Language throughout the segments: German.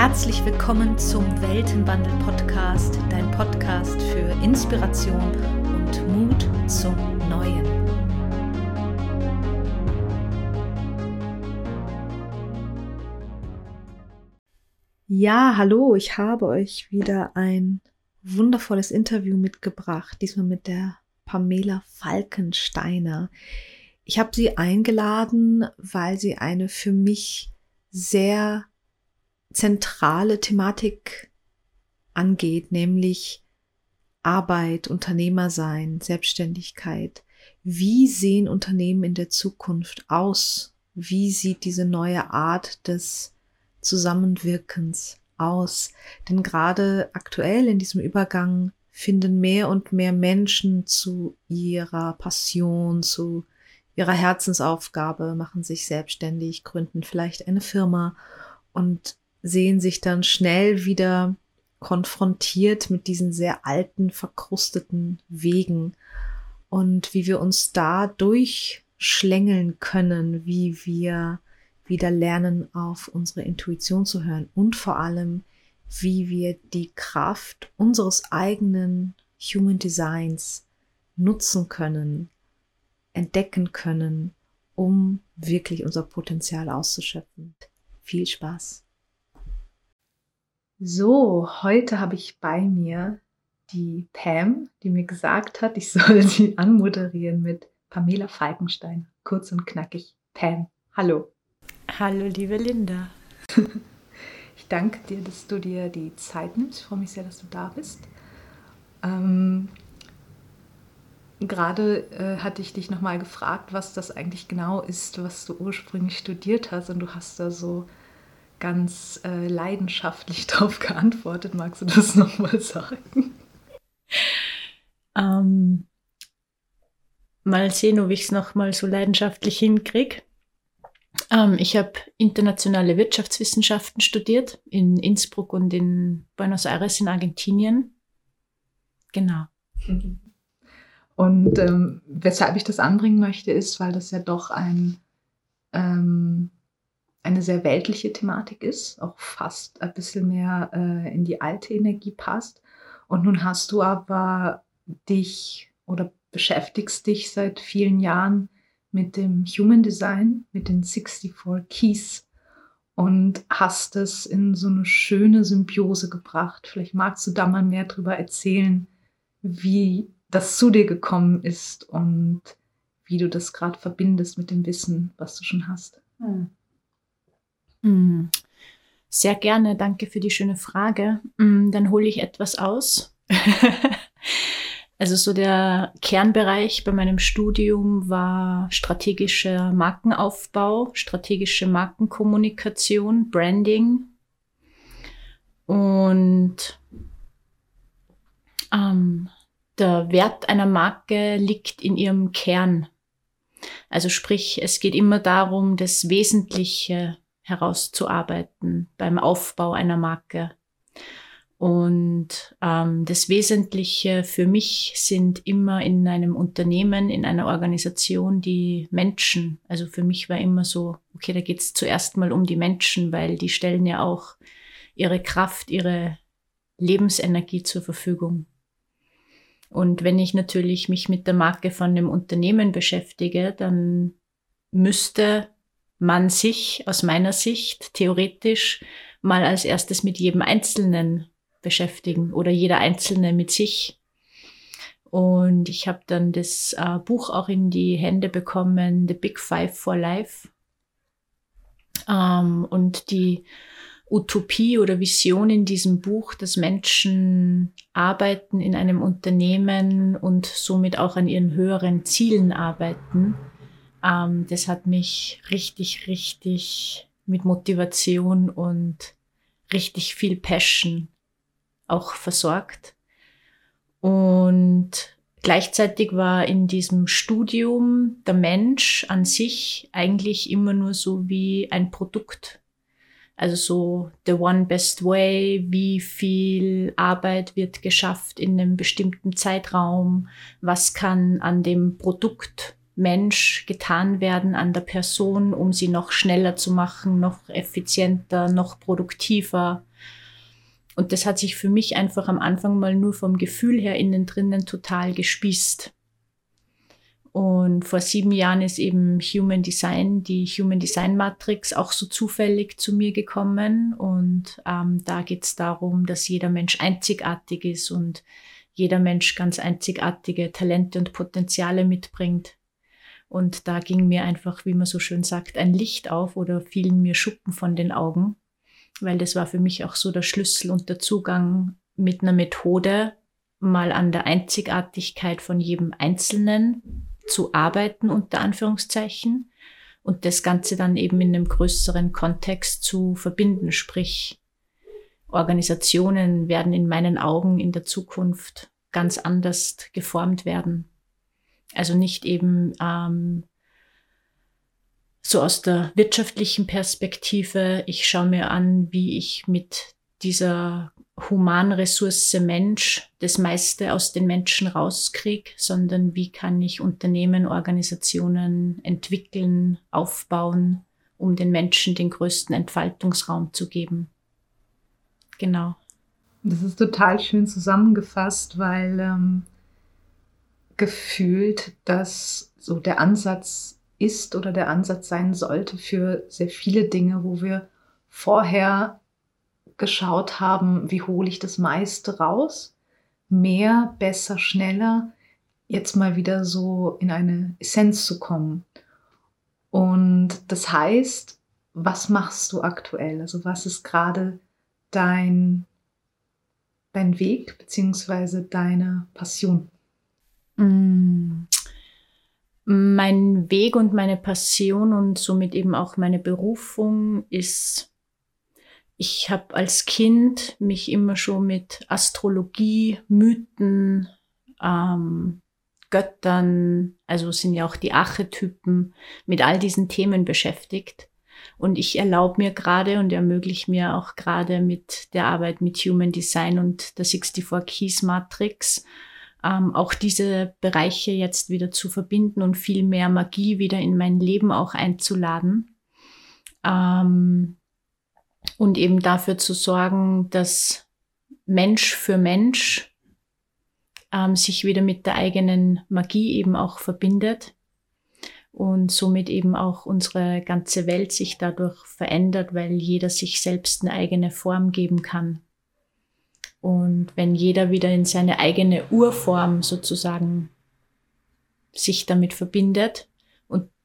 Herzlich willkommen zum Weltenwandel Podcast, dein Podcast für Inspiration und Mut zum Neuen. Ja, hallo, ich habe euch wieder ein wundervolles Interview mitgebracht, diesmal mit der Pamela Falkensteiner. Ich habe sie eingeladen, weil sie eine für mich sehr zentrale Thematik angeht, nämlich Arbeit, Unternehmersein, Selbstständigkeit. Wie sehen Unternehmen in der Zukunft aus? Wie sieht diese neue Art des Zusammenwirkens aus? Denn gerade aktuell in diesem Übergang finden mehr und mehr Menschen zu ihrer Passion, zu ihrer Herzensaufgabe, machen sich selbstständig, gründen vielleicht eine Firma und sehen sich dann schnell wieder konfrontiert mit diesen sehr alten, verkrusteten Wegen und wie wir uns da durchschlängeln können, wie wir wieder lernen, auf unsere Intuition zu hören und vor allem, wie wir die Kraft unseres eigenen Human Designs nutzen können, entdecken können, um wirklich unser Potenzial auszuschöpfen. Viel Spaß! So, heute habe ich bei mir die Pam, die mir gesagt hat, ich soll sie anmoderieren mit Pamela Falkenstein. Kurz und knackig. Pam, hallo. Hallo, liebe Linda. Ich danke dir, dass du dir die Zeit nimmst. Ich freue mich sehr, dass du da bist. Ähm, Gerade äh, hatte ich dich nochmal gefragt, was das eigentlich genau ist, was du ursprünglich studiert hast. Und du hast da so ganz äh, leidenschaftlich darauf geantwortet. Magst du das nochmal sagen? Ähm, mal sehen, ob ich es nochmal so leidenschaftlich hinkriege. Ähm, ich habe internationale Wirtschaftswissenschaften studiert in Innsbruck und in Buenos Aires in Argentinien. Genau. Und ähm, weshalb ich das anbringen möchte, ist, weil das ja doch ein ähm, eine sehr weltliche Thematik ist, auch fast ein bisschen mehr äh, in die alte Energie passt. Und nun hast du aber dich oder beschäftigst dich seit vielen Jahren mit dem Human Design, mit den 64 Keys und hast es in so eine schöne Symbiose gebracht. Vielleicht magst du da mal mehr darüber erzählen, wie das zu dir gekommen ist und wie du das gerade verbindest mit dem Wissen, was du schon hast. Hm. Hm. Sehr gerne, danke für die schöne Frage. Hm, dann hole ich etwas aus. also so der Kernbereich bei meinem Studium war strategischer Markenaufbau, strategische Markenkommunikation, Branding. Und ähm, der Wert einer Marke liegt in ihrem Kern. Also sprich, es geht immer darum, das Wesentliche herauszuarbeiten beim Aufbau einer Marke. Und ähm, das Wesentliche für mich sind immer in einem Unternehmen, in einer Organisation die Menschen. Also für mich war immer so, okay, da geht es zuerst mal um die Menschen, weil die stellen ja auch ihre Kraft, ihre Lebensenergie zur Verfügung. Und wenn ich natürlich mich mit der Marke von einem Unternehmen beschäftige, dann müsste man sich aus meiner Sicht theoretisch mal als erstes mit jedem Einzelnen beschäftigen oder jeder Einzelne mit sich. Und ich habe dann das äh, Buch auch in die Hände bekommen, The Big Five for Life. Ähm, und die Utopie oder Vision in diesem Buch, dass Menschen arbeiten in einem Unternehmen und somit auch an ihren höheren Zielen arbeiten, ähm, das hat mich richtig, richtig mit Motivation und richtig viel Passion auch versorgt. Und gleichzeitig war in diesem Studium der Mensch an sich eigentlich immer nur so wie ein Produkt. Also so the one best way, wie viel Arbeit wird geschafft in einem bestimmten Zeitraum, was kann an dem Produkt Mensch getan werden an der Person, um sie noch schneller zu machen, noch effizienter, noch produktiver. Und das hat sich für mich einfach am Anfang mal nur vom Gefühl her innen drinnen total gespießt. Und vor sieben Jahren ist eben Human Design, die Human Design Matrix, auch so zufällig zu mir gekommen. Und ähm, da geht es darum, dass jeder Mensch einzigartig ist und jeder Mensch ganz einzigartige Talente und Potenziale mitbringt. Und da ging mir einfach, wie man so schön sagt, ein Licht auf oder fielen mir Schuppen von den Augen, weil das war für mich auch so der Schlüssel und der Zugang mit einer Methode, mal an der Einzigartigkeit von jedem Einzelnen zu arbeiten, unter Anführungszeichen, und das Ganze dann eben in einem größeren Kontext zu verbinden. Sprich, Organisationen werden in meinen Augen in der Zukunft ganz anders geformt werden. Also nicht eben ähm, so aus der wirtschaftlichen Perspektive, ich schaue mir an, wie ich mit dieser Humanressource Mensch das meiste aus den Menschen rauskriege, sondern wie kann ich Unternehmen, Organisationen entwickeln, aufbauen, um den Menschen den größten Entfaltungsraum zu geben. Genau. Das ist total schön zusammengefasst, weil ähm, gefühlt, dass so der Ansatz ist oder der Ansatz sein sollte für sehr viele Dinge, wo wir vorher geschaut haben, wie hole ich das meiste raus, mehr, besser, schneller, jetzt mal wieder so in eine Essenz zu kommen. Und das heißt, was machst du aktuell? Also was ist gerade dein, dein Weg beziehungsweise deine Passion? Mein Weg und meine Passion und somit eben auch meine Berufung ist ich habe als Kind mich immer schon mit Astrologie, Mythen, ähm, Göttern, also sind ja auch die Archetypen, mit all diesen Themen beschäftigt. Und ich erlaube mir gerade und ermögliche mir auch gerade mit der Arbeit mit Human Design und der 64 Keys Matrix ähm, auch diese Bereiche jetzt wieder zu verbinden und viel mehr Magie wieder in mein Leben auch einzuladen. Ähm, und eben dafür zu sorgen, dass Mensch für Mensch ähm, sich wieder mit der eigenen Magie eben auch verbindet und somit eben auch unsere ganze Welt sich dadurch verändert, weil jeder sich selbst eine eigene Form geben kann. Und wenn jeder wieder in seine eigene Urform sozusagen sich damit verbindet,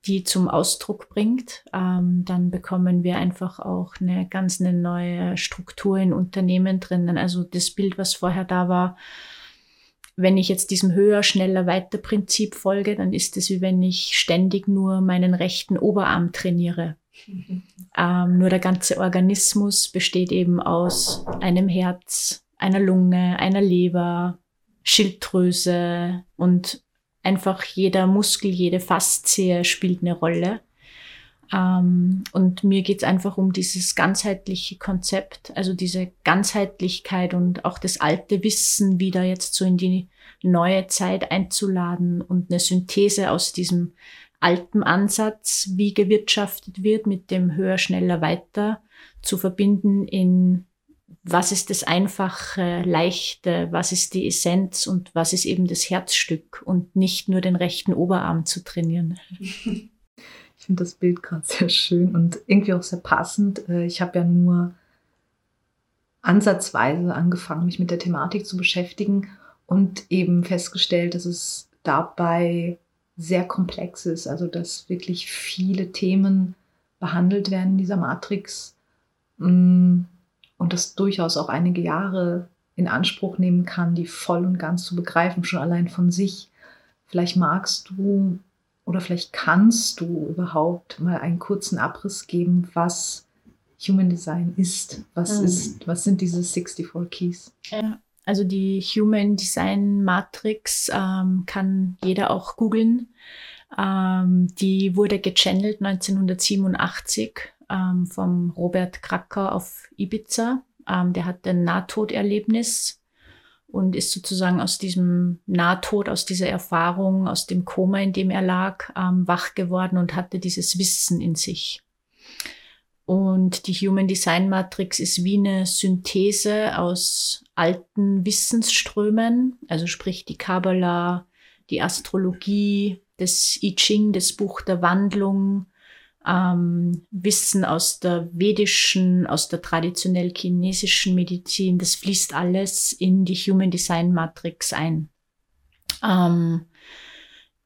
die zum Ausdruck bringt, ähm, dann bekommen wir einfach auch eine ganz eine neue Struktur in Unternehmen drinnen. Also das Bild, was vorher da war, wenn ich jetzt diesem höher, schneller, weiter Prinzip folge, dann ist es wie wenn ich ständig nur meinen rechten Oberarm trainiere. Mhm. Ähm, nur der ganze Organismus besteht eben aus einem Herz, einer Lunge, einer Leber, Schilddrüse und einfach jeder Muskel, jede Faszie spielt eine Rolle. Ähm, und mir geht's einfach um dieses ganzheitliche Konzept, also diese Ganzheitlichkeit und auch das alte Wissen wieder jetzt so in die neue Zeit einzuladen und eine Synthese aus diesem alten Ansatz, wie gewirtschaftet wird, mit dem höher, schneller, weiter zu verbinden in was ist das Einfache, Leichte, was ist die Essenz und was ist eben das Herzstück und nicht nur den rechten Oberarm zu trainieren. Ich finde das Bild gerade sehr schön und irgendwie auch sehr passend. Äh, ich habe ja nur ansatzweise angefangen, mich mit der Thematik zu beschäftigen und eben festgestellt, dass es dabei sehr komplex ist, also dass wirklich viele Themen behandelt werden in dieser Matrix mm, und das durchaus auch einige Jahre in Anspruch nehmen kann, die voll und ganz zu begreifen, schon allein von sich. Vielleicht magst du oder vielleicht kannst du überhaupt mal einen kurzen Abriss geben, was Human Design ist. Was mhm. ist, was sind diese 64 Keys? Ja, also die Human Design Matrix ähm, kann jeder auch googeln. Ähm, die wurde gechannelt 1987 ähm, vom Robert Kracker auf Ibiza. Ähm, der hat ein Nahtoderlebnis und ist sozusagen aus diesem Nahtod, aus dieser Erfahrung, aus dem Koma, in dem er lag, ähm, wach geworden und hatte dieses Wissen in sich. Und die Human Design Matrix ist wie eine Synthese aus alten Wissensströmen, also sprich die Kabbalah, die Astrologie, das I Ching, das Buch der Wandlung, ähm, Wissen aus der vedischen, aus der traditionell chinesischen Medizin, das fließt alles in die Human Design Matrix ein. Ähm,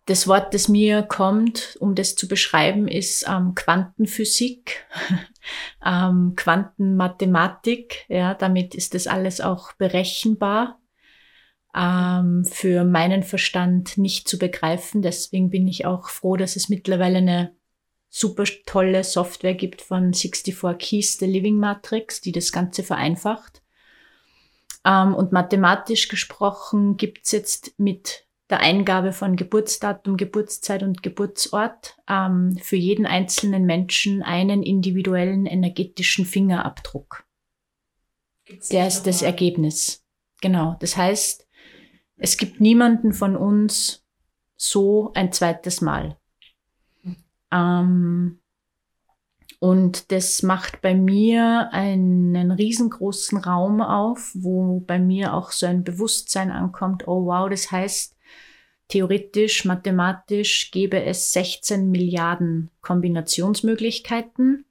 das Wort, das mir kommt, um das zu beschreiben, ist ähm, Quantenphysik, ähm, Quantenmathematik. Ja, damit ist das alles auch berechenbar. Ähm, für meinen Verstand nicht zu begreifen. Deswegen bin ich auch froh, dass es mittlerweile eine super tolle Software gibt von 64 Keys, The Living Matrix, die das Ganze vereinfacht. Ähm, und mathematisch gesprochen gibt's jetzt mit der Eingabe von Geburtsdatum, Geburtszeit und Geburtsort ähm, für jeden einzelnen Menschen einen individuellen energetischen Fingerabdruck. Der ist das Ergebnis. Genau. Das heißt, es gibt niemanden von uns so ein zweites Mal. Ähm, und das macht bei mir einen riesengroßen Raum auf, wo bei mir auch so ein Bewusstsein ankommt, oh wow, das heißt, Theoretisch, mathematisch gäbe es 16 Milliarden Kombinationsmöglichkeiten.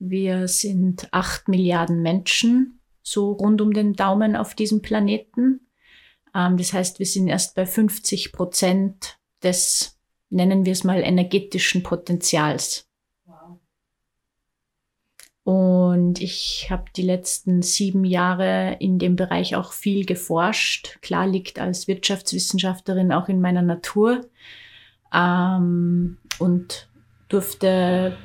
Wir sind 8 Milliarden Menschen, so rund um den Daumen auf diesem Planeten. Ähm, das heißt, wir sind erst bei 50 Prozent des, nennen wir es mal, energetischen Potenzials. Und ich habe die letzten sieben Jahre in dem Bereich auch viel geforscht. Klar liegt als Wirtschaftswissenschaftlerin auch in meiner Natur. Ähm, und durfte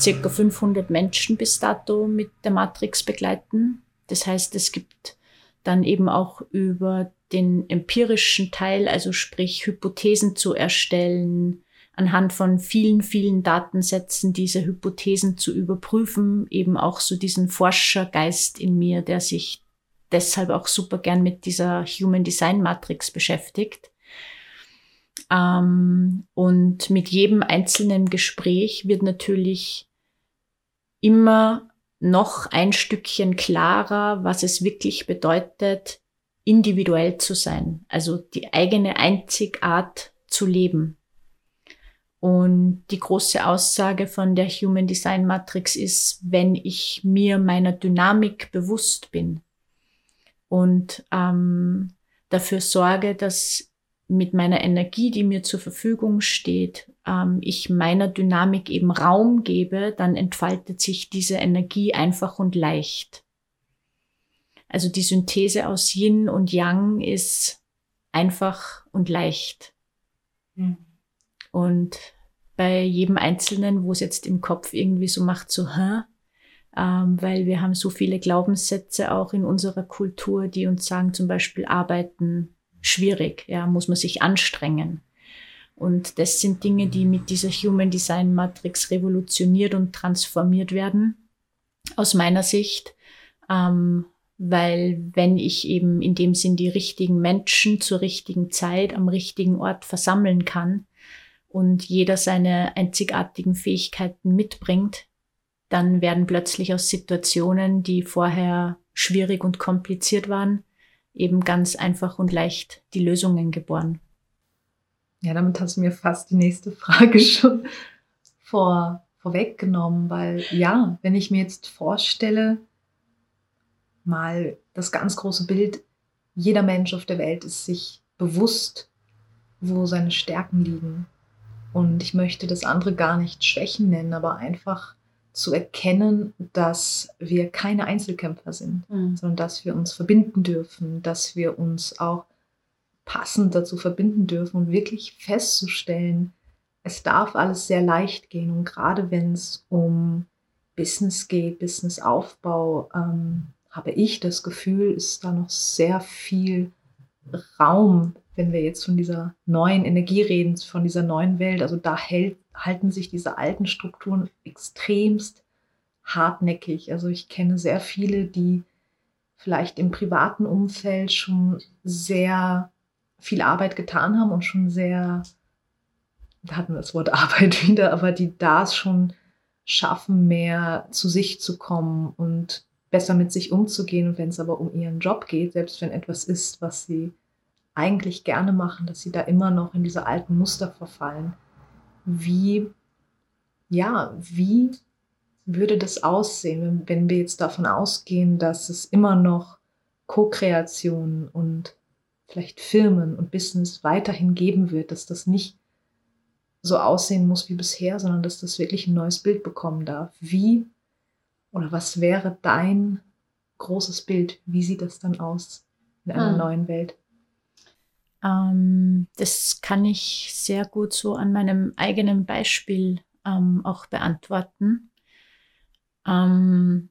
circa 500 Menschen bis dato mit der Matrix begleiten. Das heißt, es gibt dann eben auch über den empirischen Teil, also sprich Hypothesen zu erstellen, anhand von vielen, vielen Datensätzen diese Hypothesen zu überprüfen, eben auch so diesen Forschergeist in mir, der sich deshalb auch super gern mit dieser Human Design Matrix beschäftigt. Ähm, und mit jedem einzelnen Gespräch wird natürlich immer noch ein Stückchen klarer, was es wirklich bedeutet, individuell zu sein, also die eigene Einzigart zu leben. Und die große Aussage von der Human Design Matrix ist, wenn ich mir meiner Dynamik bewusst bin und ähm, dafür sorge, dass mit meiner Energie, die mir zur Verfügung steht, ähm, ich meiner Dynamik eben Raum gebe, dann entfaltet sich diese Energie einfach und leicht. Also die Synthese aus Yin und Yang ist einfach und leicht. Mhm. Und bei jedem Einzelnen, wo es jetzt im Kopf irgendwie so macht, so, hä? Ähm, weil wir haben so viele Glaubenssätze auch in unserer Kultur, die uns sagen, zum Beispiel arbeiten schwierig, ja, muss man sich anstrengen. Und das sind Dinge, die mit dieser Human Design Matrix revolutioniert und transformiert werden, aus meiner Sicht. Ähm, weil wenn ich eben in dem Sinn die richtigen Menschen zur richtigen Zeit am richtigen Ort versammeln kann, und jeder seine einzigartigen Fähigkeiten mitbringt, dann werden plötzlich aus Situationen, die vorher schwierig und kompliziert waren, eben ganz einfach und leicht die Lösungen geboren. Ja, damit hast du mir fast die nächste Frage schon vor, vorweggenommen, weil ja, wenn ich mir jetzt vorstelle, mal das ganz große Bild, jeder Mensch auf der Welt ist sich bewusst, wo seine Stärken liegen, und ich möchte das andere gar nicht Schwächen nennen, aber einfach zu erkennen, dass wir keine Einzelkämpfer sind, mhm. sondern dass wir uns verbinden dürfen, dass wir uns auch passend dazu verbinden dürfen und wirklich festzustellen, es darf alles sehr leicht gehen. Und gerade wenn es um Business geht, Businessaufbau, ähm, habe ich das Gefühl, ist da noch sehr viel Raum wenn wir jetzt von dieser neuen Energie reden, von dieser neuen Welt, also da hält, halten sich diese alten Strukturen extremst hartnäckig. Also ich kenne sehr viele, die vielleicht im privaten Umfeld schon sehr viel Arbeit getan haben und schon sehr, da hatten wir das Wort Arbeit wieder, aber die da schon schaffen, mehr zu sich zu kommen und besser mit sich umzugehen. Und wenn es aber um ihren Job geht, selbst wenn etwas ist, was sie eigentlich gerne machen, dass sie da immer noch in diese alten Muster verfallen. Wie, ja, wie würde das aussehen, wenn, wir jetzt davon ausgehen, dass es immer noch Co-Kreationen und vielleicht Firmen und Business weiterhin geben wird, dass das nicht so aussehen muss wie bisher, sondern dass das wirklich ein neues Bild bekommen darf. Wie oder was wäre dein großes Bild? Wie sieht das dann aus in einer hm. neuen Welt? Ähm, das kann ich sehr gut so an meinem eigenen Beispiel ähm, auch beantworten. Ähm,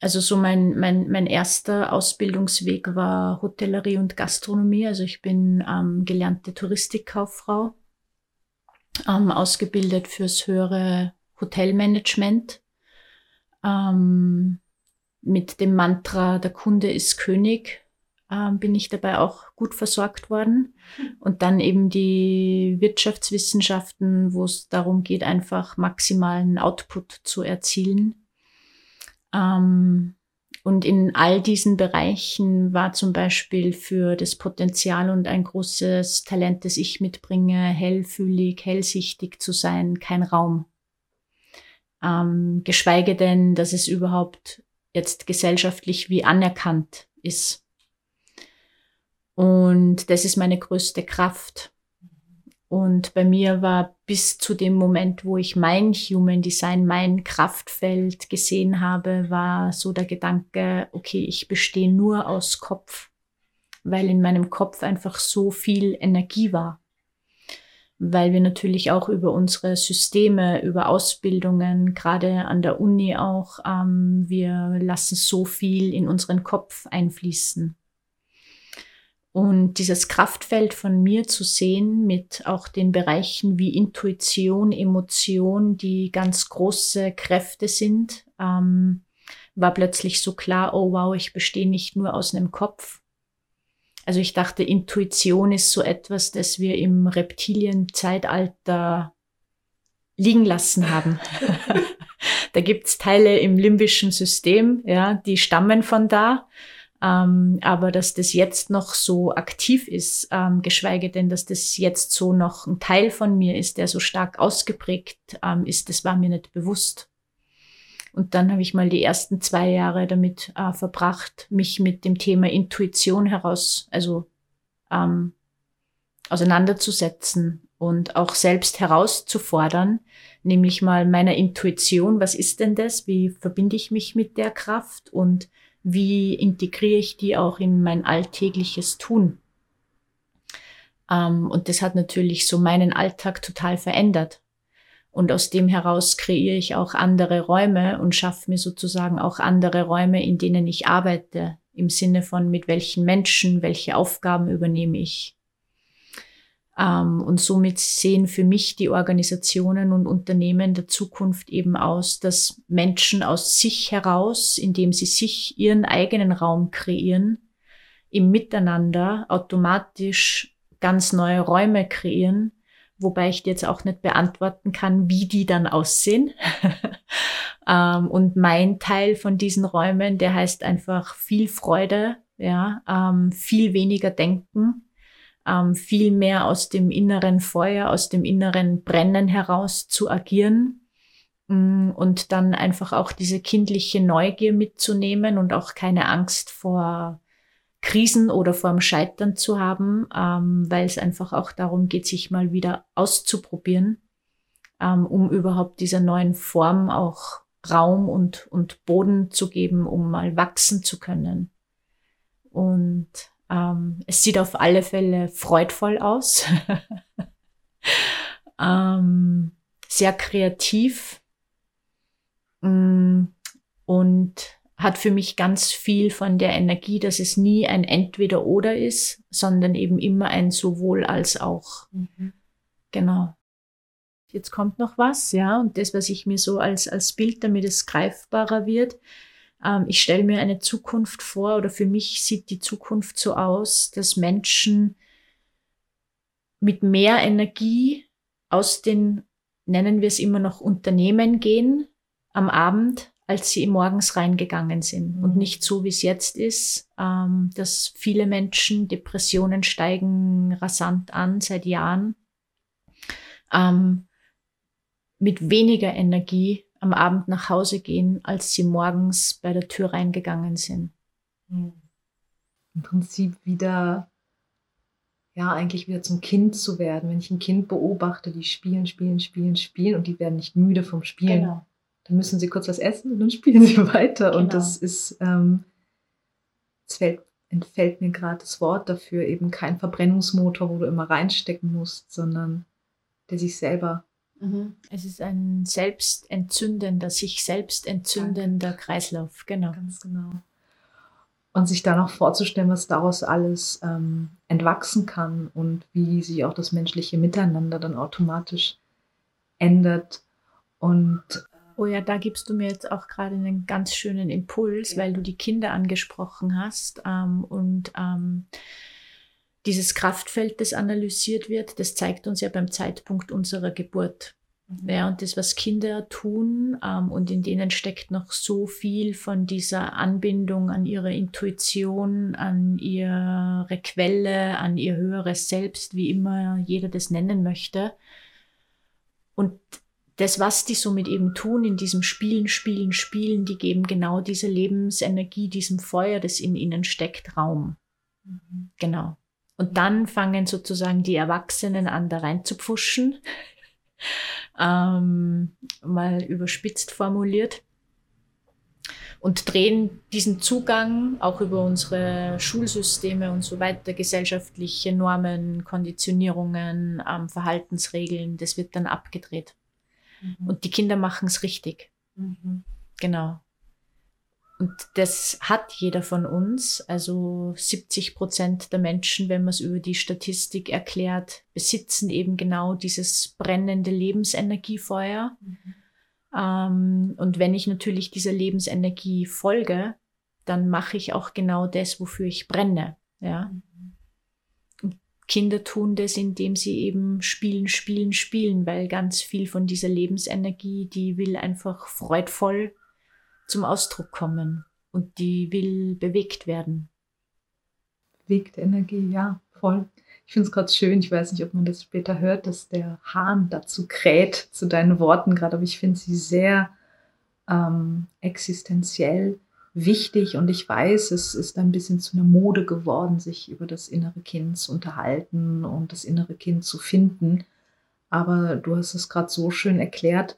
also so mein, mein, mein erster Ausbildungsweg war Hotellerie und Gastronomie. Also ich bin ähm, gelernte Touristikkauffrau, ähm, ausgebildet fürs höhere Hotelmanagement. Ähm, mit dem Mantra, der Kunde ist König, ähm, bin ich dabei auch gut versorgt worden. Und dann eben die Wirtschaftswissenschaften, wo es darum geht, einfach maximalen Output zu erzielen. Ähm, und in all diesen Bereichen war zum Beispiel für das Potenzial und ein großes Talent, das ich mitbringe, hellfühlig, hellsichtig zu sein, kein Raum. Ähm, geschweige denn, dass es überhaupt jetzt gesellschaftlich wie anerkannt ist. Und das ist meine größte Kraft. Und bei mir war bis zu dem Moment, wo ich mein Human Design, mein Kraftfeld gesehen habe, war so der Gedanke, okay, ich bestehe nur aus Kopf, weil in meinem Kopf einfach so viel Energie war. Weil wir natürlich auch über unsere Systeme, über Ausbildungen, gerade an der Uni auch, ähm, wir lassen so viel in unseren Kopf einfließen. Und dieses Kraftfeld von mir zu sehen mit auch den Bereichen wie Intuition, Emotion, die ganz große Kräfte sind, ähm, war plötzlich so klar, oh wow, ich bestehe nicht nur aus einem Kopf. Also ich dachte, Intuition ist so etwas, das wir im Reptilienzeitalter liegen lassen haben. da gibt's Teile im limbischen System, ja, die stammen von da. Ähm, aber dass das jetzt noch so aktiv ist, ähm, geschweige denn, dass das jetzt so noch ein Teil von mir ist, der so stark ausgeprägt ähm, ist, das war mir nicht bewusst. Und dann habe ich mal die ersten zwei Jahre damit äh, verbracht, mich mit dem Thema Intuition heraus, also ähm, auseinanderzusetzen und auch selbst herauszufordern, nämlich mal meiner Intuition, was ist denn das? Wie verbinde ich mich mit der Kraft? Und wie integriere ich die auch in mein alltägliches Tun. Ähm, und das hat natürlich so meinen Alltag total verändert. Und aus dem heraus kreiere ich auch andere Räume und schaffe mir sozusagen auch andere Räume, in denen ich arbeite, im Sinne von mit welchen Menschen, welche Aufgaben übernehme ich. Ähm, und somit sehen für mich die Organisationen und Unternehmen der Zukunft eben aus, dass Menschen aus sich heraus, indem sie sich ihren eigenen Raum kreieren, im Miteinander automatisch ganz neue Räume kreieren, wobei ich jetzt auch nicht beantworten kann, wie die dann aussehen. ähm, und mein Teil von diesen Räumen, der heißt einfach viel Freude, ja, ähm, viel weniger Denken, ähm, viel mehr aus dem inneren Feuer, aus dem inneren Brennen heraus zu agieren mm, und dann einfach auch diese kindliche Neugier mitzunehmen und auch keine Angst vor Krisen oder vor dem Scheitern zu haben, ähm, weil es einfach auch darum geht, sich mal wieder auszuprobieren, ähm, um überhaupt dieser neuen Form auch Raum und, und Boden zu geben, um mal wachsen zu können. Und ähm, es sieht auf alle Fälle freudvoll aus. ähm, sehr kreativ mm, und hat für mich ganz viel von der Energie, dass es nie ein Entweder-Oder ist, sondern eben immer ein sowohl als auch. Mhm. Genau. Jetzt kommt noch was, ja, und das, was ich mir so als, als Bild, damit es greifbarer wird, Ähm, ich stelle mir eine Zukunft vor oder für mich sieht die Zukunft so aus, dass Menschen mit mehr Energie aus den, nennen wir es immer noch, Unternehmen gehen am Abend, als sie morgens reingegangen sind. Mhm. Und nicht so, wie es jetzt ist, ähm, dass viele Menschen, Depressionen steigen rasant an seit Jahren, ähm, mit weniger Energie am Abend nach Hause gehen, als sie morgens bei der Tür reingegangen sind. Mhm. Im Prinzip wieder ja, eigentlich wieder zum Kind zu werden. Wenn ich ein Kind beobachte, die spielen, spielen, spielen, spielen und die werden nicht müde vom Spielen. Genau. Dann müssen sie kurz was essen und dann spielen sie weiter. Genau. Und das ist, ähm, es fällt, entfällt mir gerade das Wort dafür, eben kein Verbrennungsmotor, wo du immer reinstecken musst, sondern der sich selber. Mhm. Es ist ein selbstentzündender, sich selbst entzündender Kreislauf, genau. Ganz genau und sich dann auch vorzustellen, was daraus alles ähm, entwachsen kann und wie sich auch das menschliche Miteinander dann automatisch ändert. Und oh ja, da gibst du mir jetzt auch gerade einen ganz schönen Impuls, weil du die Kinder angesprochen hast ähm, und ähm, dieses Kraftfeld, das analysiert wird, das zeigt uns ja beim Zeitpunkt unserer Geburt. Ja, und das, was Kinder tun, ähm, und in denen steckt noch so viel von dieser Anbindung an ihre Intuition, an ihre Quelle, an ihr höheres Selbst, wie immer jeder das nennen möchte. Und das, was die somit eben tun, in diesem Spielen, Spielen, Spielen, die geben genau diese Lebensenergie, diesem Feuer, das in ihnen steckt, Raum. Mhm. Genau. Und dann fangen sozusagen die Erwachsenen an, da rein zu pfuschen ähm, mal überspitzt formuliert. Und drehen diesen Zugang auch über unsere Schulsysteme und so weiter, gesellschaftliche Normen, Konditionierungen, ähm, Verhaltensregeln, das wird dann abgedreht. Mhm. Und die Kinder machen es richtig. Mhm. Genau. Und das hat jeder von uns. Also 70 Prozent der Menschen, wenn man es über die Statistik erklärt, besitzen eben genau dieses brennende Lebensenergiefeuer. Mhm. Ähm, und wenn ich natürlich dieser Lebensenergie folge, dann mache ich auch genau das, wofür ich brenne. Ja. Mhm. Kinder tun das, indem sie eben spielen, spielen, spielen, weil ganz viel von dieser Lebensenergie, die will einfach freudvoll zum Ausdruck kommen und die will bewegt werden. Bewegte Energie, ja, voll. Ich finde es gerade schön, ich weiß nicht, ob man das später hört, dass der Hahn dazu kräht, zu deinen Worten gerade, aber ich finde sie sehr ähm, existenziell wichtig und ich weiß, es ist ein bisschen zu einer Mode geworden, sich über das innere Kind zu unterhalten und das innere Kind zu finden. Aber du hast es gerade so schön erklärt,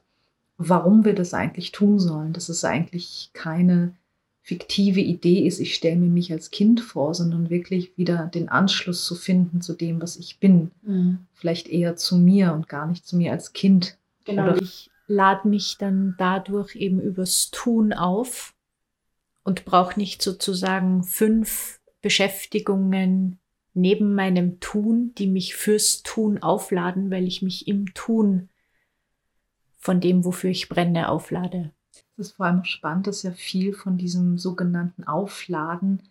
warum wir das eigentlich tun sollen. Dass es eigentlich keine fiktive Idee ist, ich stelle mir mich als Kind vor, sondern wirklich wieder den Anschluss zu finden zu dem, was ich bin. Mhm. Vielleicht eher zu mir und gar nicht zu mir als Kind. Genau, Oder ich lade mich dann dadurch eben übers Tun auf und brauche nicht sozusagen fünf Beschäftigungen neben meinem Tun, die mich fürs Tun aufladen, weil ich mich im Tun von dem, wofür ich brenne, auflade. Es ist vor allem spannend, dass ja viel von diesem sogenannten Aufladen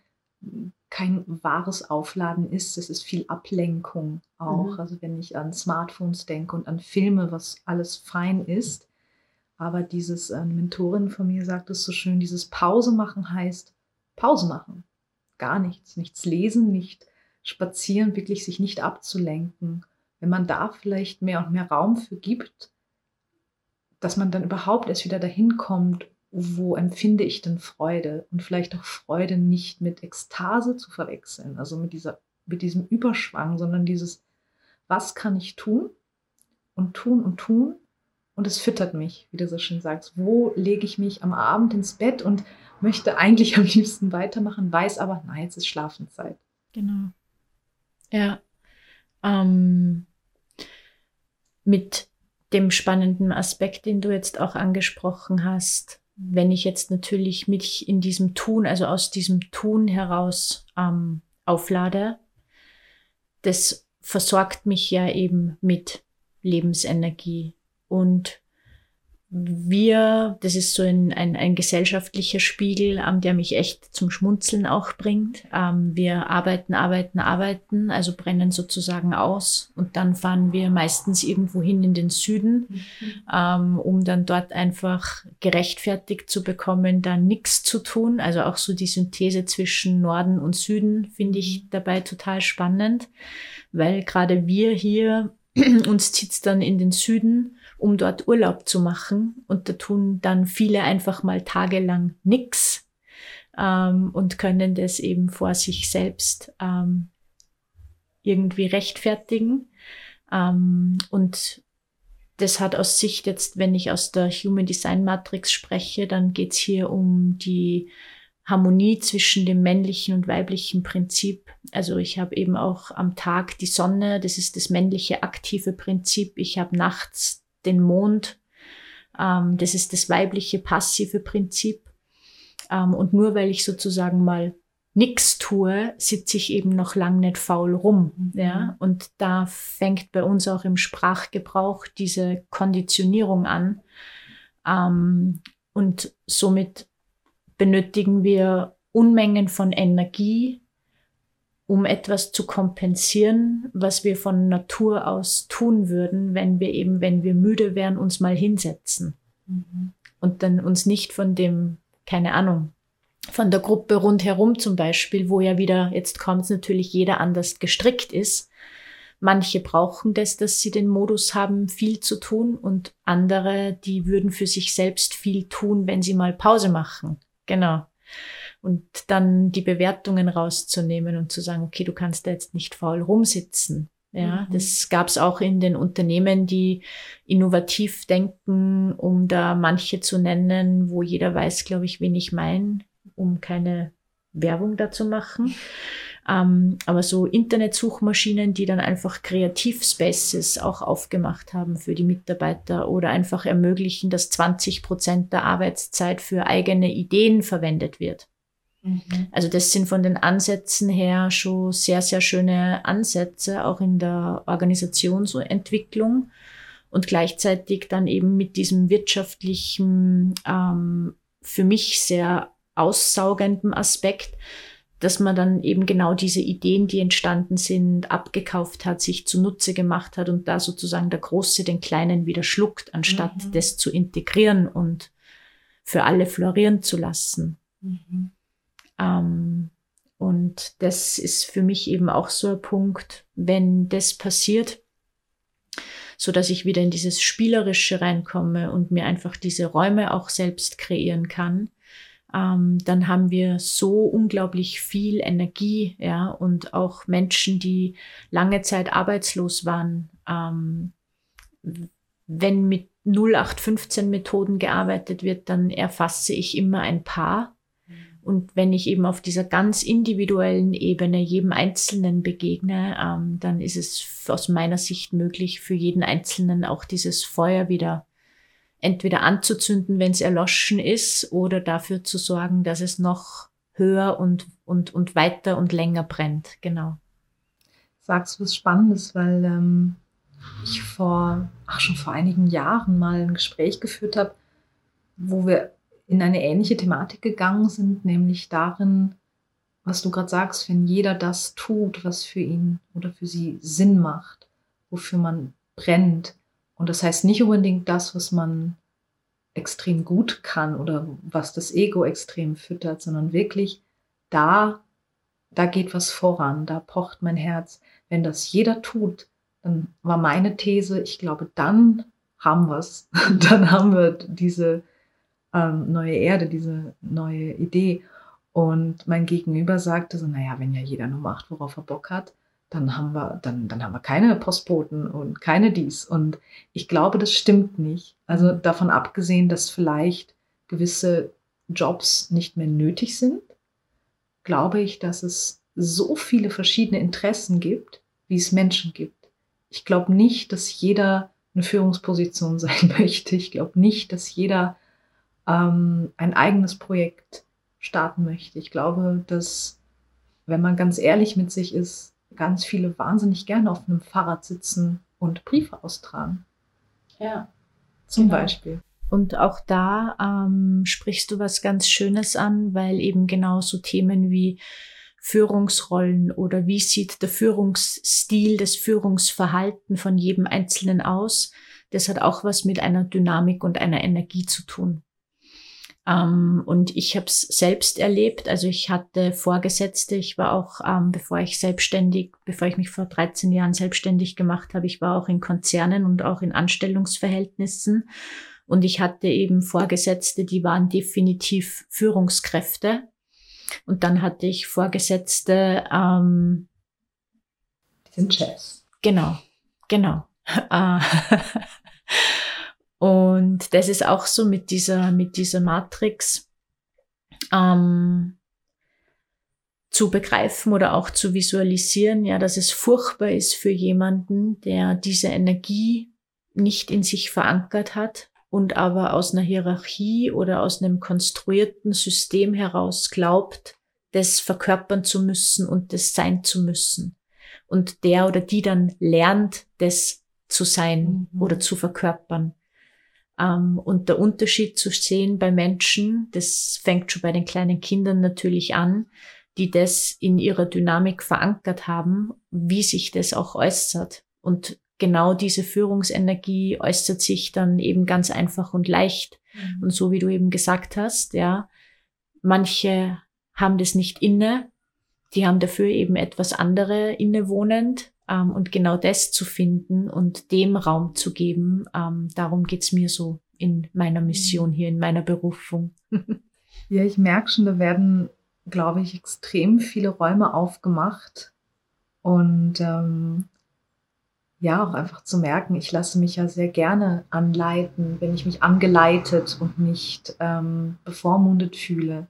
kein wahres Aufladen ist. Es ist viel Ablenkung auch. Mhm. Also wenn ich an Smartphones denke und an Filme, was alles fein ist. Aber dieses, ähm, Mentorin von mir sagt es so schön, dieses Pause machen heißt Pause machen. Gar nichts. Nichts lesen, nicht spazieren, wirklich sich nicht abzulenken. Wenn man da vielleicht mehr und mehr Raum für gibt, dass man dann überhaupt erst wieder dahin kommt, wo empfinde ich denn Freude und vielleicht auch Freude nicht mit Ekstase zu verwechseln, also mit dieser mit diesem Überschwang, sondern dieses was kann ich tun und tun und tun und es füttert mich, wie du so schön sagst. Wo lege ich mich am Abend ins Bett und möchte eigentlich am liebsten weitermachen, weiß aber, nein, jetzt ist Schlafenszeit. Genau. Ja. Ähm, mit dem spannenden Aspekt, den du jetzt auch angesprochen hast, wenn ich jetzt natürlich mich in diesem Tun, also aus diesem Tun heraus ähm, auflade, das versorgt mich ja eben mit Lebensenergie. Und wir, das ist so ein, ein, ein gesellschaftlicher Spiegel, ähm, der mich echt zum Schmunzeln auch bringt. Ähm, wir arbeiten, arbeiten, arbeiten, also brennen sozusagen aus und dann fahren wir meistens irgendwo hin in den Süden, mhm. ähm, um dann dort einfach gerechtfertigt zu bekommen, da nichts zu tun. Also auch so die Synthese zwischen Norden und Süden finde ich dabei total spannend, weil gerade wir hier uns zieht's dann in den Süden um dort Urlaub zu machen. Und da tun dann viele einfach mal tagelang nix ähm, und können das eben vor sich selbst ähm, irgendwie rechtfertigen. Ähm, und das hat aus Sicht jetzt, wenn ich aus der Human Design Matrix spreche, dann geht's hier um die Harmonie zwischen dem männlichen und weiblichen Prinzip. Also ich habe eben auch am Tag die Sonne, das ist das männliche aktive Prinzip. Ich habe nachts den Mond. Ähm, das ist das weibliche passive Prinzip. Ähm, und nur weil ich sozusagen mal nichts tue, sitze ich eben noch lang nicht faul rum. Mhm. Ja? Und da fängt bei uns auch im Sprachgebrauch diese Konditionierung an. Ähm, und somit benötigen wir Unmengen von Energie, um etwas zu kompensieren, was wir von Natur aus tun würden, wenn wir eben, wenn wir müde wären, uns mal hinsetzen. Mhm. Und dann uns nicht von dem, keine Ahnung, von der Gruppe rundherum zum Beispiel, wo ja wieder, jetzt kommt es natürlich, jeder anders gestrickt ist. Manche brauchen das, dass sie den Modus haben, viel zu tun und andere, die würden für sich selbst viel tun, wenn sie mal Pause machen. Genau und dann die Bewertungen rauszunehmen und zu sagen, okay, du kannst da jetzt nicht faul rumsitzen. Ja, mhm. das gab es auch in den Unternehmen, die innovativ denken, um da manche zu nennen, wo jeder weiß, glaube ich, wen ich meine, um keine Werbung dazu machen. Ähm, aber so Internetsuchmaschinen, die dann einfach Kreativspaces auch aufgemacht haben für die Mitarbeiter oder einfach ermöglichen, dass 20 Prozent der Arbeitszeit für eigene Ideen verwendet wird. Mhm. Also das sind von den Ansätzen her schon sehr, sehr schöne Ansätze, auch in der Organisationsentwicklung und gleichzeitig dann eben mit diesem wirtschaftlichen, ähm, für mich sehr aussaugenden Aspekt, dass man dann eben genau diese Ideen, die entstanden sind, abgekauft hat, sich zunutze gemacht hat und da sozusagen der Große den Kleinen wieder schluckt, anstatt mhm. das zu integrieren und für alle florieren zu lassen. Mhm. Ähm, und das ist für mich eben auch so ein Punkt, wenn das passiert, so dass ich wieder in dieses Spielerische reinkomme und mir einfach diese Räume auch selbst kreieren kann, ähm, dann haben wir so unglaublich viel Energie, ja, und auch Menschen, die lange Zeit arbeitslos waren, ähm, wenn mit 0815 Methoden gearbeitet wird, dann erfasse ich immer ein Paar und wenn ich eben auf dieser ganz individuellen Ebene jedem Einzelnen begegne, ähm, dann ist es aus meiner Sicht möglich, für jeden Einzelnen auch dieses Feuer wieder entweder anzuzünden, wenn es erloschen ist, oder dafür zu sorgen, dass es noch höher und, und, und weiter und länger brennt. Genau. Sagst du was Spannendes, weil ähm, ich vor, ach schon vor einigen Jahren mal ein Gespräch geführt habe, wo wir in eine ähnliche Thematik gegangen sind, nämlich darin, was du gerade sagst, wenn jeder das tut, was für ihn oder für sie Sinn macht, wofür man brennt. Und das heißt nicht unbedingt das, was man extrem gut kann oder was das Ego extrem füttert, sondern wirklich da, da geht was voran, da pocht mein Herz. Wenn das jeder tut, dann war meine These, ich glaube, dann haben wir es. dann haben wir diese, ähm, neue Erde, diese neue Idee. Und mein Gegenüber sagte so, naja, wenn ja jeder nur macht, worauf er Bock hat, dann haben wir, dann, dann haben wir keine Postboten und keine dies. Und ich glaube, das stimmt nicht. Also davon abgesehen, dass vielleicht gewisse Jobs nicht mehr nötig sind, glaube ich, dass es so viele verschiedene Interessen gibt, wie es Menschen gibt. Ich glaube nicht, dass jeder eine Führungsposition sein möchte. Ich glaube nicht, dass jeder ähm, ein eigenes Projekt starten möchte. Ich glaube, dass, wenn man ganz ehrlich mit sich ist, ganz viele wahnsinnig gerne auf einem Fahrrad sitzen und Briefe austragen. Ja. Zum genau. Beispiel. Und auch da ähm, sprichst du was ganz Schönes an, weil eben genau so Themen wie Führungsrollen oder wie sieht der Führungsstil, das Führungsverhalten von jedem Einzelnen aus, das hat auch was mit einer Dynamik und einer Energie zu tun. Ähm, und ich habe es selbst erlebt. Also ich hatte Vorgesetzte. Ich war auch, ähm, bevor ich selbstständig, bevor ich mich vor 13 Jahren selbstständig gemacht habe, ich war auch in Konzernen und auch in Anstellungsverhältnissen. Und ich hatte eben Vorgesetzte, die waren definitiv Führungskräfte. Und dann hatte ich Vorgesetzte. Ähm, die sind Chefs. Genau, genau. Und das ist auch so mit dieser, mit dieser Matrix ähm, zu begreifen oder auch zu visualisieren, ja, dass es furchtbar ist für jemanden, der diese Energie nicht in sich verankert hat und aber aus einer Hierarchie oder aus einem konstruierten System heraus glaubt, das verkörpern zu müssen und das sein zu müssen. Und der oder die dann lernt, das zu sein mhm. oder zu verkörpern. Ähm, und der Unterschied zu sehen bei Menschen, das fängt schon bei den kleinen Kindern natürlich an, die das in ihrer Dynamik verankert haben, wie sich das auch äußert. Und genau diese Führungsenergie äußert sich dann eben ganz einfach und leicht. Mhm. Und so wie du eben gesagt hast, ja, manche haben das nicht inne, die haben dafür eben etwas andere innewohnend ähm, und genau das zu finden und dem Raum zu geben, ähm, darum geht's mir so in meiner Mission hier, in meiner Berufung. ja, ich merke schon, da werden, glaube ich, extrem viele Räume aufgemacht. Und ähm, ja, auch einfach zu merken, ich lasse mich ja sehr gerne anleiten, wenn ich mich angeleitet und nicht ähm, bevormundet fühle.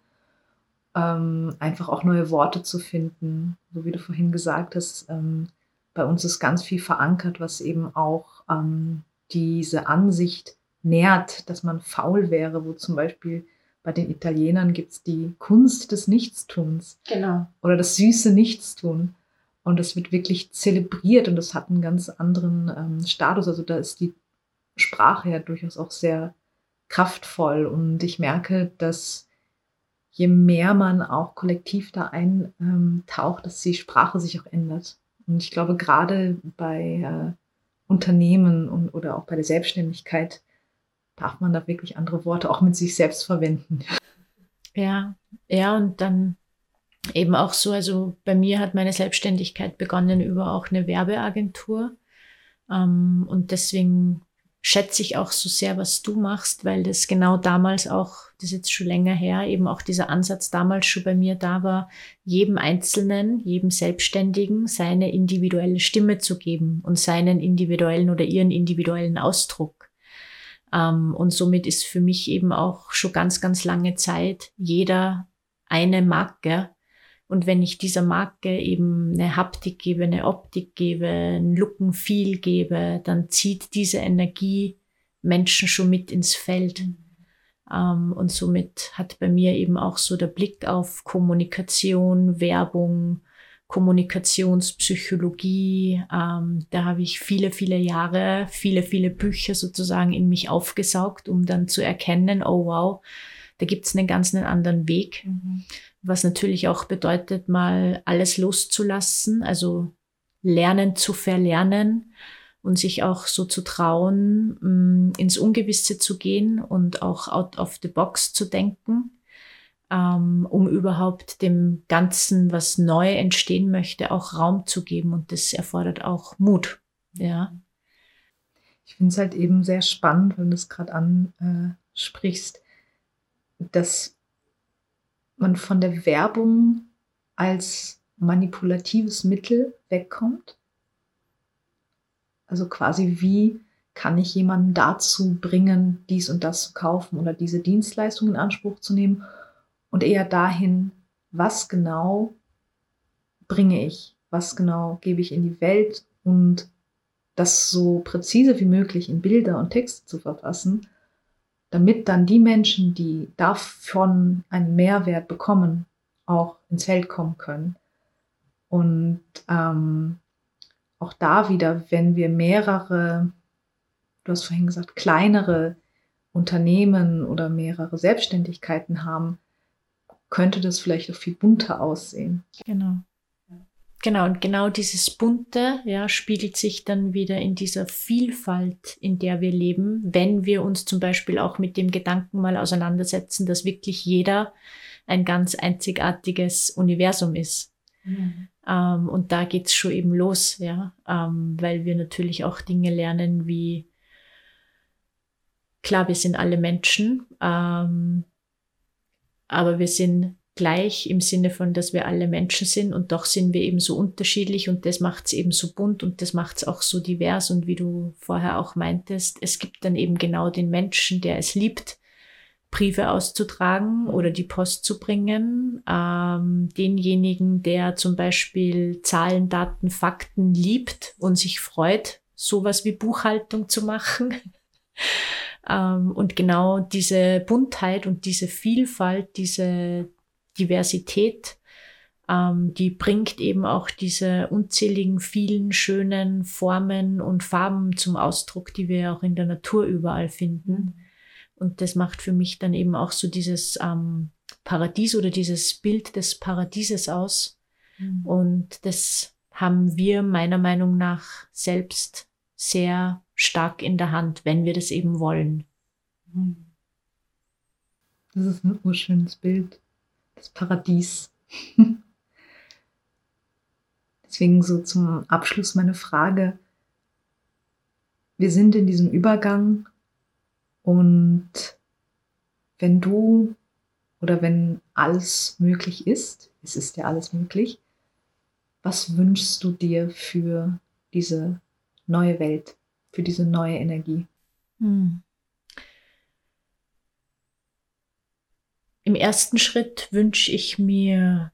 Ähm, einfach auch neue Worte zu finden, so wie du vorhin gesagt hast, ähm, bei uns ist ganz viel verankert, was eben auch ähm, diese Ansicht nährt, dass man faul wäre, wo zum Beispiel bei den Italienern gibt es die Kunst des Nichtstuns. Genau. Oder das süße Nichtstun. Und das wird wirklich zelebriert und das hat einen ganz anderen ähm, Status. Also da ist die Sprache ja durchaus auch sehr kraftvoll. Und ich merke, dass je mehr man auch kollektiv da eintaucht, ähm, dass die Sprache sich auch ändert. Und ich glaube, gerade bei äh, Unternehmen und, oder auch bei der Selbstständigkeit darf man da wirklich andere Worte auch mit sich selbst verwenden. Ja, ja, und dann eben auch so, also bei mir hat meine Selbstständigkeit begonnen über auch eine Werbeagentur. Ähm, und deswegen schätze ich auch so sehr, was du machst, weil das genau damals auch, das ist jetzt schon länger her, eben auch dieser Ansatz damals schon bei mir da war, jedem Einzelnen, jedem Selbstständigen seine individuelle Stimme zu geben und seinen individuellen oder ihren individuellen Ausdruck. Ähm, und somit ist für mich eben auch schon ganz, ganz lange Zeit jeder eine Marke, und wenn ich dieser Marke eben eine Haptik gebe, eine Optik gebe, ein Looken viel gebe, dann zieht diese Energie Menschen schon mit ins Feld. Ähm, und somit hat bei mir eben auch so der Blick auf Kommunikation, Werbung, Kommunikationspsychologie. Ähm, da habe ich viele, viele Jahre, viele, viele Bücher sozusagen in mich aufgesaugt, um dann zu erkennen, oh wow, da gibt es einen ganz anderen Weg. Mhm was natürlich auch bedeutet, mal alles loszulassen, also lernen zu verlernen und sich auch so zu trauen, mm, ins Ungewisse zu gehen und auch out of the box zu denken, ähm, um überhaupt dem Ganzen, was neu entstehen möchte, auch Raum zu geben. Und das erfordert auch Mut. Ja. Ich finde es halt eben sehr spannend, wenn du es gerade ansprichst, dass man von der Werbung als manipulatives Mittel wegkommt. Also quasi, wie kann ich jemanden dazu bringen, dies und das zu kaufen oder diese Dienstleistung in Anspruch zu nehmen? Und eher dahin, was genau bringe ich, was genau gebe ich in die Welt? Und das so präzise wie möglich in Bilder und Texte zu verfassen, damit dann die Menschen, die davon einen Mehrwert bekommen, auch ins Feld kommen können. Und ähm, auch da wieder, wenn wir mehrere, du hast vorhin gesagt, kleinere Unternehmen oder mehrere Selbstständigkeiten haben, könnte das vielleicht auch viel bunter aussehen. Genau. Genau, und genau dieses Bunte ja, spiegelt sich dann wieder in dieser Vielfalt, in der wir leben, wenn wir uns zum Beispiel auch mit dem Gedanken mal auseinandersetzen, dass wirklich jeder ein ganz einzigartiges Universum ist. Mhm. Ähm, und da geht's schon eben los, ja, ähm, weil wir natürlich auch Dinge lernen wie, klar, wir sind alle Menschen, ähm, aber wir sind gleich im Sinne von, dass wir alle Menschen sind und doch sind wir eben so unterschiedlich und das macht es eben so bunt und das macht es auch so divers und wie du vorher auch meintest, es gibt dann eben genau den Menschen, der es liebt, Briefe auszutragen oder die Post zu bringen, ähm, denjenigen, der zum Beispiel Zahlen, Daten, Fakten liebt und sich freut, sowas wie Buchhaltung zu machen. ähm, und genau diese Buntheit und diese Vielfalt, diese Diversität, ähm, die bringt eben auch diese unzähligen, vielen schönen Formen und Farben zum Ausdruck, die wir auch in der Natur überall finden. Und das macht für mich dann eben auch so dieses ähm, Paradies oder dieses Bild des Paradieses aus. Mhm. Und das haben wir meiner Meinung nach selbst sehr stark in der Hand, wenn wir das eben wollen. Mhm. Das ist ein urschönes Bild das Paradies. Deswegen so zum Abschluss meine Frage. Wir sind in diesem Übergang und wenn du oder wenn alles möglich ist, es ist ja alles möglich, was wünschst du dir für diese neue Welt, für diese neue Energie? Hm. Im ersten Schritt wünsche ich mir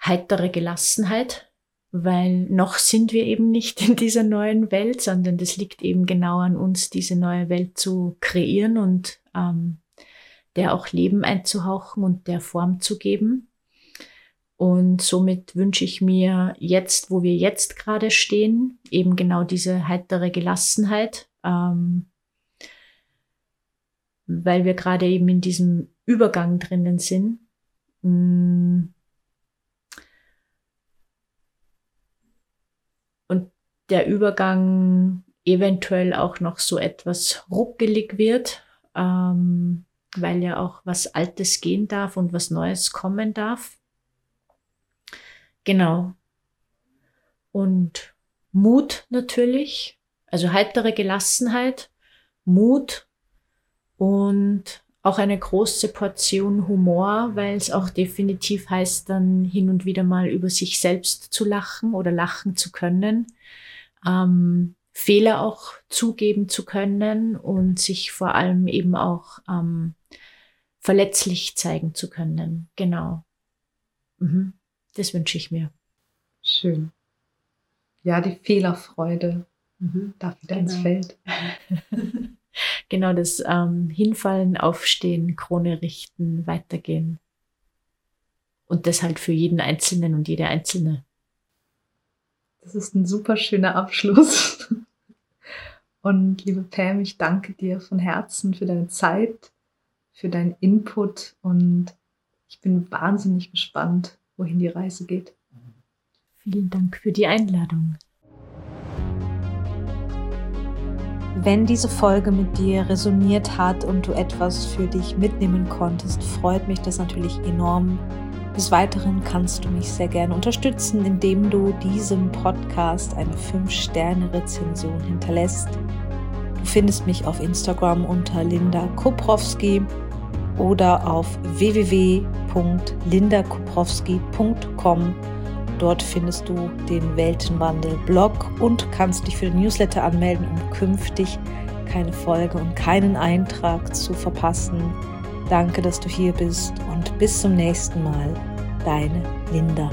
heitere Gelassenheit, weil noch sind wir eben nicht in dieser neuen Welt, sondern das liegt eben genau an uns, diese neue Welt zu kreieren und ähm, der auch Leben einzuhauchen und der Form zu geben. Und somit wünsche ich mir jetzt, wo wir jetzt gerade stehen, eben genau diese heitere Gelassenheit, ähm, weil wir gerade eben in diesem Übergang drinnen sind. Mm. Und der Übergang eventuell auch noch so etwas ruckelig wird, ähm, weil ja auch was Altes gehen darf und was Neues kommen darf. Genau. Und Mut natürlich, also heitere Gelassenheit, Mut und auch eine große Portion Humor, weil es auch definitiv heißt, dann hin und wieder mal über sich selbst zu lachen oder lachen zu können, ähm, Fehler auch zugeben zu können und sich vor allem eben auch ähm, verletzlich zeigen zu können. Genau. Mhm. Das wünsche ich mir. Schön. Ja, die Fehlerfreude mhm. darf wieder genau. ins Feld. genau das ähm, Hinfallen, Aufstehen, Krone richten, weitergehen. Und das halt für jeden Einzelnen und jede Einzelne. Das ist ein super schöner Abschluss. Und liebe Pam, ich danke dir von Herzen für deine Zeit, für deinen Input und ich bin wahnsinnig gespannt, wohin die Reise geht. Vielen Dank für die Einladung. Wenn diese Folge mit dir resoniert hat und du etwas für dich mitnehmen konntest, freut mich das natürlich enorm. Des Weiteren kannst du mich sehr gerne unterstützen, indem du diesem Podcast eine 5-Sterne-Rezension hinterlässt. Du findest mich auf Instagram unter Linda Koprowski oder auf www.lindakoprowski.com Dort findest du den Weltenwandel-Blog und kannst dich für den Newsletter anmelden, um künftig keine Folge und keinen Eintrag zu verpassen. Danke, dass du hier bist und bis zum nächsten Mal. Deine Linda.